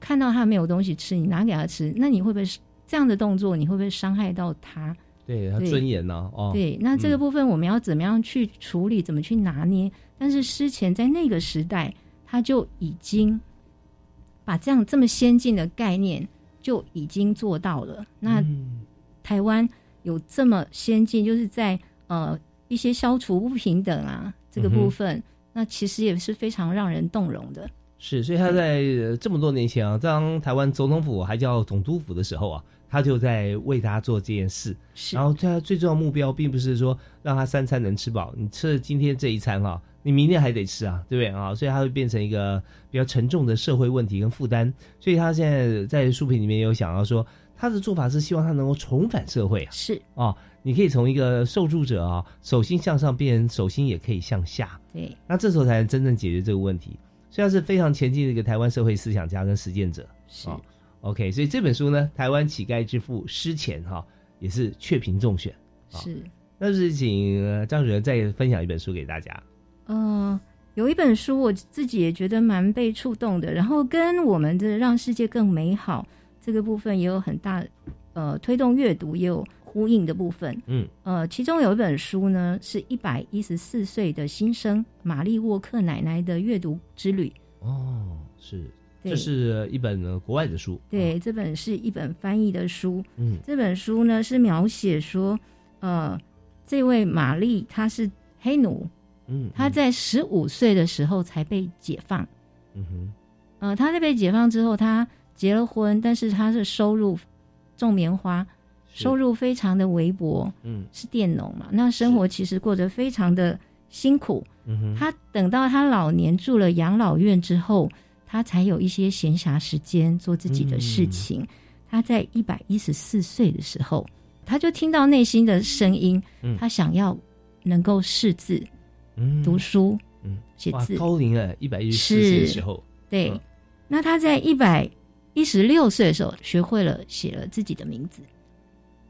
看到他没有东西吃，你拿给他吃，那你会不会这样的动作？你会不会伤害到他？对他尊严呢？哦，对，那这个部分我们要怎么样去处理？怎么去拿捏？但是之前在那个时代，他就已经。把这样这么先进的概念就已经做到了。那台湾有这么先进，就是在呃一些消除不平等啊这个部分，那其实也是非常让人动容的。是，所以他在这么多年前啊，当台湾总统府还叫总督府的时候啊，他就在为他做这件事。然后他最重要目标并不是说让他三餐能吃饱，你吃了今天这一餐哈。你明天还得吃啊，对不对啊？所以他会变成一个比较沉重的社会问题跟负担。所以他现在在书评里面有想到说，他的做法是希望他能够重返社会啊。是啊，你可以从一个受助者啊，手心向上变成手心也可以向下。对，那这时候才能真正解决这个问题。所以他是非常前进的一个台湾社会思想家跟实践者。是 OK，所以这本书呢，《台湾乞丐之父失前》哈，也是确评中选。是，那是请张主任再分享一本书给大家。嗯，有一本书我自己也觉得蛮被触动的，然后跟我们的让世界更美好这个部分也有很大呃推动阅读也有呼应的部分。嗯，呃，其中有一本书呢是一百一十四岁的新生玛丽沃克奶奶的阅读之旅。哦，是，这是一本国外的书。对，这本是一本翻译的书。嗯，这本书呢是描写说，呃，这位玛丽她是黑奴。嗯，她在十五岁的时候才被解放。嗯哼，呃，她在被解放之后，她结了婚，但是她是收入种棉花，收入非常的微薄。嗯，是佃农嘛，那生活其实过得非常的辛苦。嗯，他等到他老年住了养老院之后，他才有一些闲暇时间做自己的事情。他在一百一十四岁的时候，他就听到内心的声音，他想要能够识字。嗯读书，嗯，写字，高龄了，一百一十四岁的时候，对。那他在一百一十六岁的时候，学会了写了自己的名字，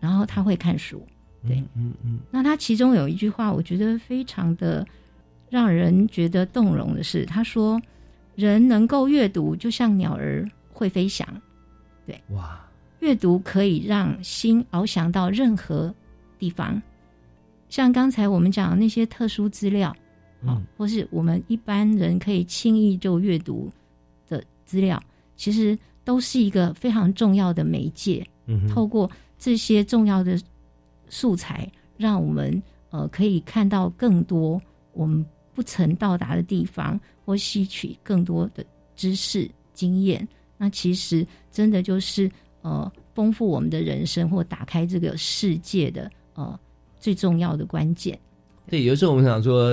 然后他会看书，对，嗯嗯。那他其中有一句话，我觉得非常的让人觉得动容的是，他说：“人能够阅读，就像鸟儿会飞翔。”对，哇，阅读可以让心翱翔到任何地方。像刚才我们讲的那些特殊资料，嗯，或是我们一般人可以轻易就阅读的资料，其实都是一个非常重要的媒介。嗯，透过这些重要的素材，让我们呃可以看到更多我们不曾到达的地方，或吸取更多的知识经验。那其实真的就是呃丰富我们的人生，或打开这个世界的呃。最重要的关键，对，有时候我们想说，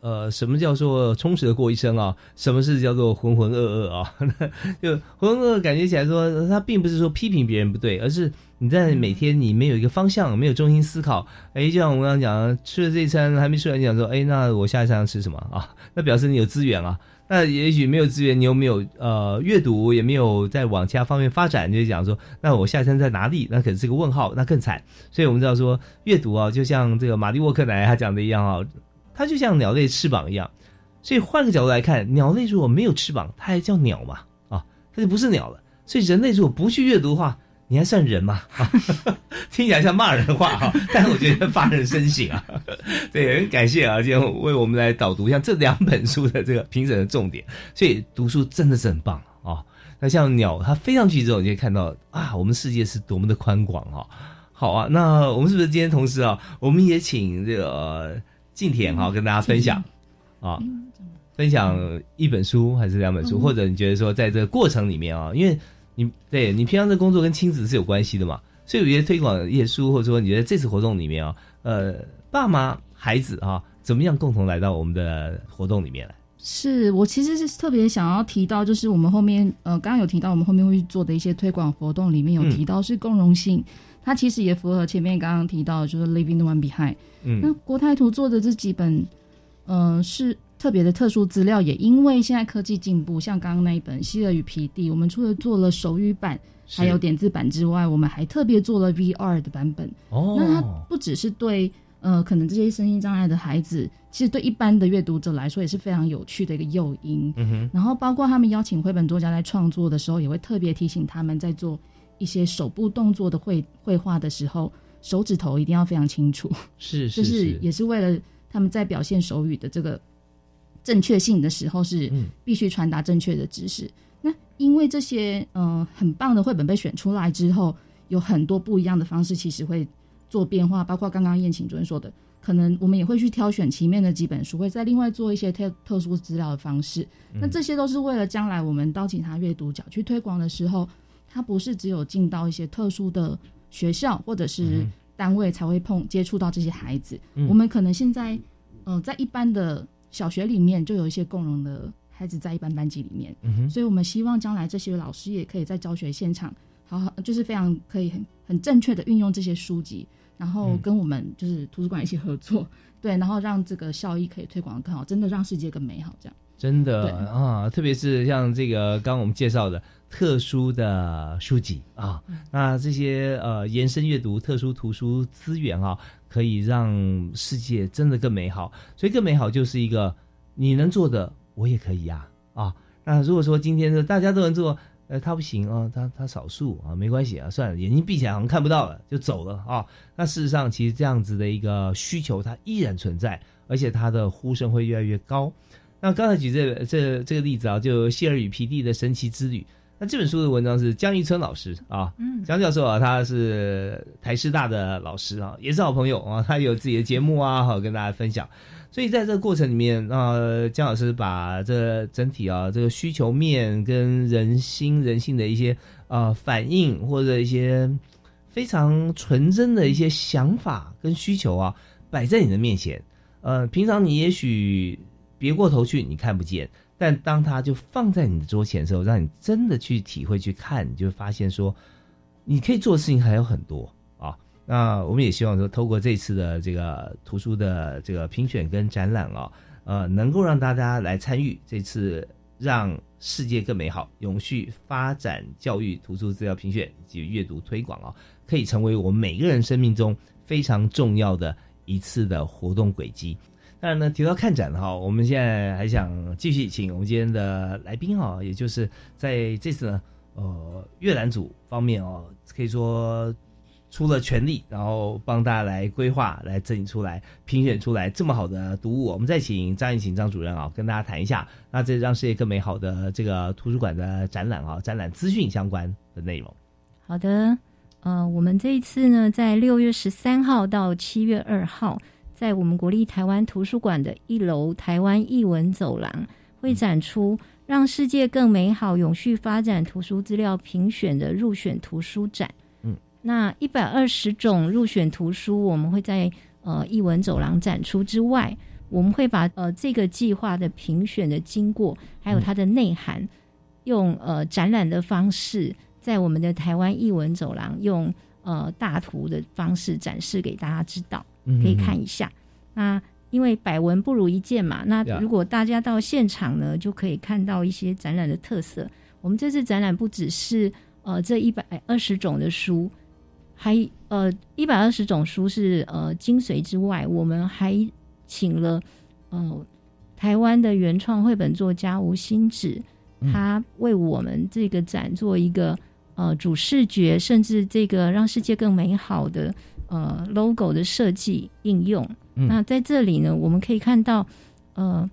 呃，什么叫做充实的过一生啊？什么是叫做浑浑噩噩啊？就浑浑噩噩，感觉起来说，他并不是说批评别人不对，而是你在每天你没有一个方向，没有中心思考。哎，就像我刚刚讲，吃了这一餐还没吃完，你讲说，哎，那我下一餐要吃什么啊？那表示你有资源啊。那也许没有资源，你又没有呃阅读，也没有在往其他方面发展，就讲说，那我下一餐在哪里？那可是个问号，那更惨。所以我们知道说，阅读啊，就像这个马蒂沃克奶奶他讲的一样啊，它就像鸟类翅膀一样。所以换个角度来看，鸟类如果没有翅膀，它还叫鸟嘛？啊，它就不是鸟了。所以人类如果不去阅读的话，你还算人吗？啊，听起来像骂人的话哈，但是我觉得发人深省啊。对，很感谢啊，今天为我们来导读像这两本书的这个评审的重点。所以读书真的是很棒啊。那像鸟，它飞上去之后，你就看到啊，我们世界是多么的宽广哈。好啊，那我们是不是今天同时啊，我们也请这个静田哈跟大家分享啊，分享一本书还是两本书，或者你觉得说在这个过程里面啊，因为。你对你平常的工作跟亲子是有关系的嘛？所以我觉得推广一些书，或者说你觉得这次活动里面啊，呃，爸妈孩子啊，怎么样共同来到我们的活动里面来？是我其实是特别想要提到，就是我们后面呃，刚刚有提到我们后面会做的一些推广活动里面有提到是共融性，它其实也符合前面刚刚提到就是 Leaving the One Behind。嗯，那国泰图做的这几本，嗯，是。特别的特殊资料，也因为现在科技进步，像刚刚那一本《希尔与皮蒂》，我们除了做了手语版，还有点字版之外，我们还特别做了 VR 的版本。哦，那它不只是对呃，可能这些身心障碍的孩子，其实对一般的阅读者来说也是非常有趣的一个诱因。嗯哼。然后包括他们邀请绘本作家在创作的时候，也会特别提醒他们在做一些手部动作的绘绘画的时候，手指头一定要非常清楚。是是是。就是也是为了他们在表现手语的这个。正确性的时候是必须传达正确的知识。那因为这些嗯很棒的绘本被选出来之后，有很多不一样的方式，其实会做变化。包括刚刚燕晴主任说的，可能我们也会去挑选前面的几本书，会再另外做一些特特殊资料的方式。那这些都是为了将来我们到警察阅读角去推广的时候，它不是只有进到一些特殊的学校或者是单位才会碰接触到这些孩子。我们可能现在呃在一般的。小学里面就有一些共融的孩子在一般班级里面，所以我们希望将来这些老师也可以在教学现场，好好就是非常可以很很正确的运用这些书籍，然后跟我们就是图书馆一起合作，对，然后让这个效益可以推广的更好，真的让世界更美好，这样。真的啊，特别是像这个刚刚我们介绍的特殊的书籍啊，那这些呃延伸阅读特殊图书资源啊。可以让世界真的更美好，所以更美好就是一个你能做的，我也可以呀啊！那如果说今天的大家都能做，呃，他不行啊，他他少数啊，没关系啊，算了，眼睛闭起来好像看不到了，就走了啊。那事实上，其实这样子的一个需求它依然存在，而且它的呼声会越来越高。那刚才举这这这个例子啊，就谢尔与皮蒂的神奇之旅。那这本书的文章是江玉春老师啊，嗯江教授啊，他是台师大的老师啊，也是好朋友啊，他有自己的节目啊，好跟大家分享。所以在这个过程里面啊，江老师把这整体啊这个需求面跟人心人性的一些啊反应或者一些非常纯真的一些想法跟需求啊摆在你的面前，呃，平常你也许别过头去，你看不见。但当他就放在你的桌前的时候，让你真的去体会、去看，你就发现说，你可以做的事情还有很多啊。那我们也希望说，透过这次的这个图书的这个评选跟展览啊，呃，能够让大家来参与这次让世界更美好、永续发展教育图书资料评选及阅读推广啊，可以成为我们每个人生命中非常重要的一次的活动轨迹。当然呢，提到看展哈，我们现在还想继续请我们今天的来宾哈，也就是在这次呢，呃，阅览组方面哦，可以说出了全力，然后帮大家来规划、来整理出来、评选出来这么好的读物。我们再请张艺勤张主任啊，跟大家谈一下，那这让世界更美好的这个图书馆的展览啊，展览资讯相关的内容。好的，呃，我们这一次呢，在六月十三号到七月二号。在我们国立台湾图书馆的一楼台湾译文走廊，会展出“让世界更美好，永续发展”图书资料评选的入选图书展。嗯，那一百二十种入选图书，我们会在呃译文走廊展出之外，我们会把呃这个计划的评选的经过，还有它的内涵，用呃展览的方式，在我们的台湾译文走廊用呃大图的方式展示给大家知道。可以看一下，那因为百闻不如一见嘛。那如果大家到现场呢，就可以看到一些展览的特色。我们这次展览不只是呃这一百二十种的书，还呃一百二十种书是呃精髓之外，我们还请了呃台湾的原创绘本作家吴新芷他为我们这个展做一个呃主视觉，甚至这个让世界更美好的呃 logo 的设计应用。那在这里呢，我们可以看到呃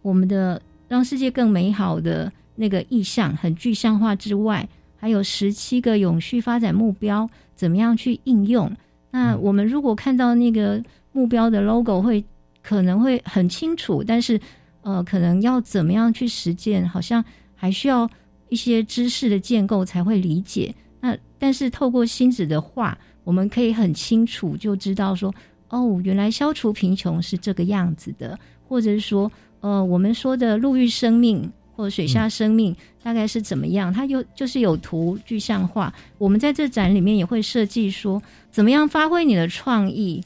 我们的让世界更美好的那个意象很具象化之外，还有十七个永续发展目标怎么样去应用？那我们如果看到那个目标的 logo 会可能会很清楚，但是。呃，可能要怎么样去实践，好像还需要一些知识的建构才会理解。那但是透过星子的话，我们可以很清楚就知道说，哦，原来消除贫穷是这个样子的，或者是说，呃，我们说的陆域生命或水下生命大概是怎么样？它有就是有图具象化。我们在这展里面也会设计说，怎么样发挥你的创意。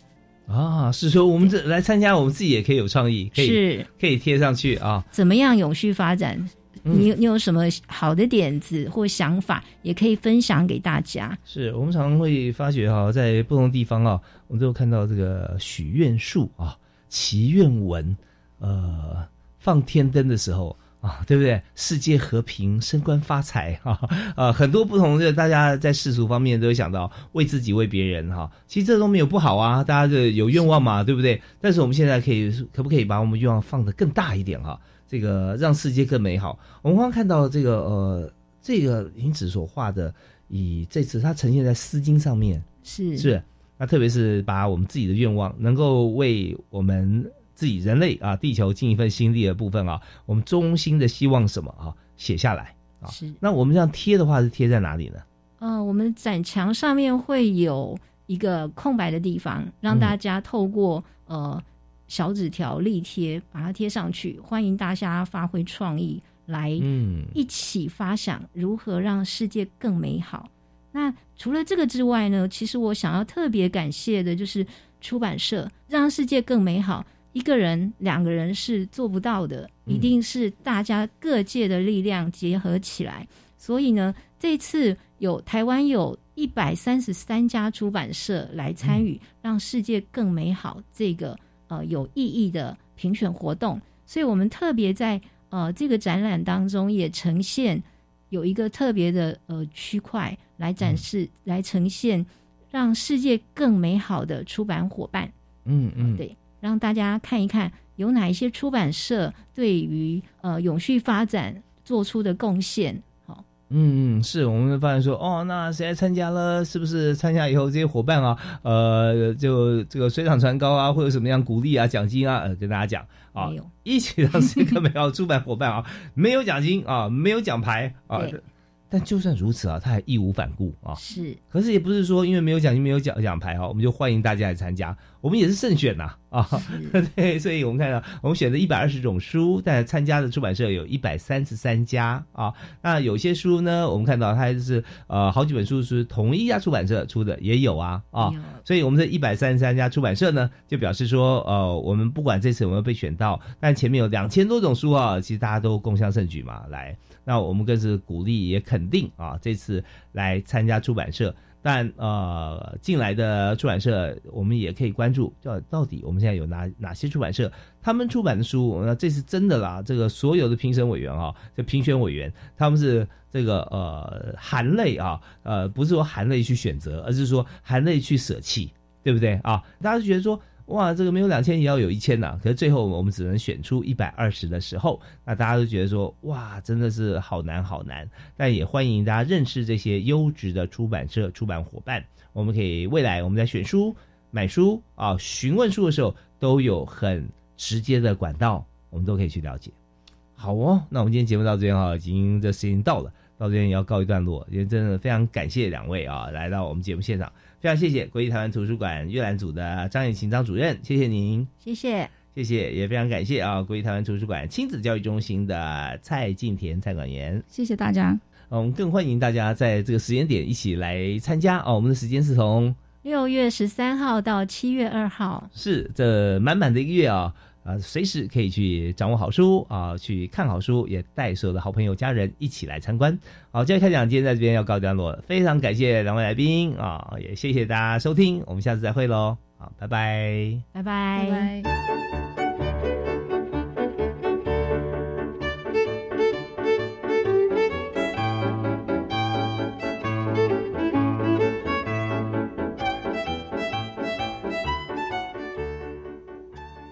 啊，是说我们这来参加，我们自己也可以有创意，可以是可以贴上去啊。怎么样永续发展？你你有什么好的点子或想法，也可以分享给大家。是我们常常会发觉哈，在不同地方啊，我们都有看到这个许愿树啊、祈愿文，呃，放天灯的时候。啊，对不对？世界和平，升官发财，哈 啊，很多不同的，大家在世俗方面都会想到为自己、为别人，哈。其实这都没有不好啊，大家的有愿望嘛，对不对？但是我们现在可以，可不可以把我们愿望放得更大一点哈？这个让世界更美好。我们刚刚看到这个呃，这个银子所画的，以这次它呈现在丝巾上面，是是。那特别是把我们自己的愿望，能够为我们。自己人类啊，地球尽一份心力的部分啊，我们衷心的希望什么啊，写下来啊。是。那我们这样贴的话，是贴在哪里呢？呃，我们展墙上面会有一个空白的地方，让大家透过呃小纸条立贴把它贴上去。欢迎大家发挥创意，来一起发想如何让世界更美好。那除了这个之外呢，其实我想要特别感谢的就是出版社，让世界更美好。一个人、两个人是做不到的，一定是大家各界的力量结合起来。所以呢，这次有台湾有一百三十三家出版社来参与，让世界更美好这个呃有意义的评选活动。所以我们特别在呃这个展览当中也呈现有一个特别的呃区块来展示，来呈现让世界更美好的出版伙伴。嗯嗯，对。让大家看一看有哪一些出版社对于呃永续发展做出的贡献。好，嗯嗯，是我们发现说，哦，那谁来参加了？是不是参加以后这些伙伴啊，呃，就这个水涨船高啊，会有什么样鼓励啊、奖金啊？呃，跟大家讲啊，一起让这个美好出版伙伴啊，没有奖金啊，没有奖牌啊。但就算如此啊，他还义无反顾啊。是，可是也不是说因为没有奖金、没有奖奖牌啊，我们就欢迎大家来参加。我们也是慎选呐啊，对，所以我们看到我们选的一百二十种书，但参加的出版社有一百三十三家啊。那有些书呢，我们看到它是呃好几本书是同一家出版社出的，也有啊啊。所以我们这一百三十三家出版社呢，就表示说呃，我们不管这次有没有被选到，但前面有两千多种书啊，其实大家都共襄盛举嘛，来。那我们更是鼓励也肯定啊，这次来参加出版社，但呃进来的出版社，我们也可以关注，到到底我们现在有哪哪些出版社，他们出版的书，那这是真的啦。这个所有的评审委员啊，这评选委员，他们是这个呃含泪啊，呃不是说含泪去选择，而是说含泪去舍弃，对不对啊？大家觉得说。哇，这个没有两千也要有一千呐！可是最后我们只能选出一百二十的时候，那大家都觉得说，哇，真的是好难好难。但也欢迎大家认识这些优质的出版社、出版伙伴。我们可以未来我们在选书、买书啊、询问书的时候，都有很直接的管道，我们都可以去了解。好哦，那我们今天节目到这边哈，已经这时间到了，到这边也要告一段落。也真的非常感谢两位啊，来到我们节目现场。非常谢谢国立台湾图书馆阅览组的张艳琴张主任，谢谢您，谢谢，谢谢，也非常感谢啊国立台湾图书馆亲子教育中心的蔡静田蔡管员，谢谢大家。我们更欢迎大家在这个时间点一起来参加哦。我们的时间是从六月十三号到七月二号，是这满满的一个月啊。啊，随时可以去掌握好书啊，去看好书，也带所有的好朋友、家人一起来参观。好，教育开讲，今天在这边要告段落，非常感谢两位来宾啊，也谢谢大家收听，我们下次再会喽，好，拜拜，拜拜，拜拜。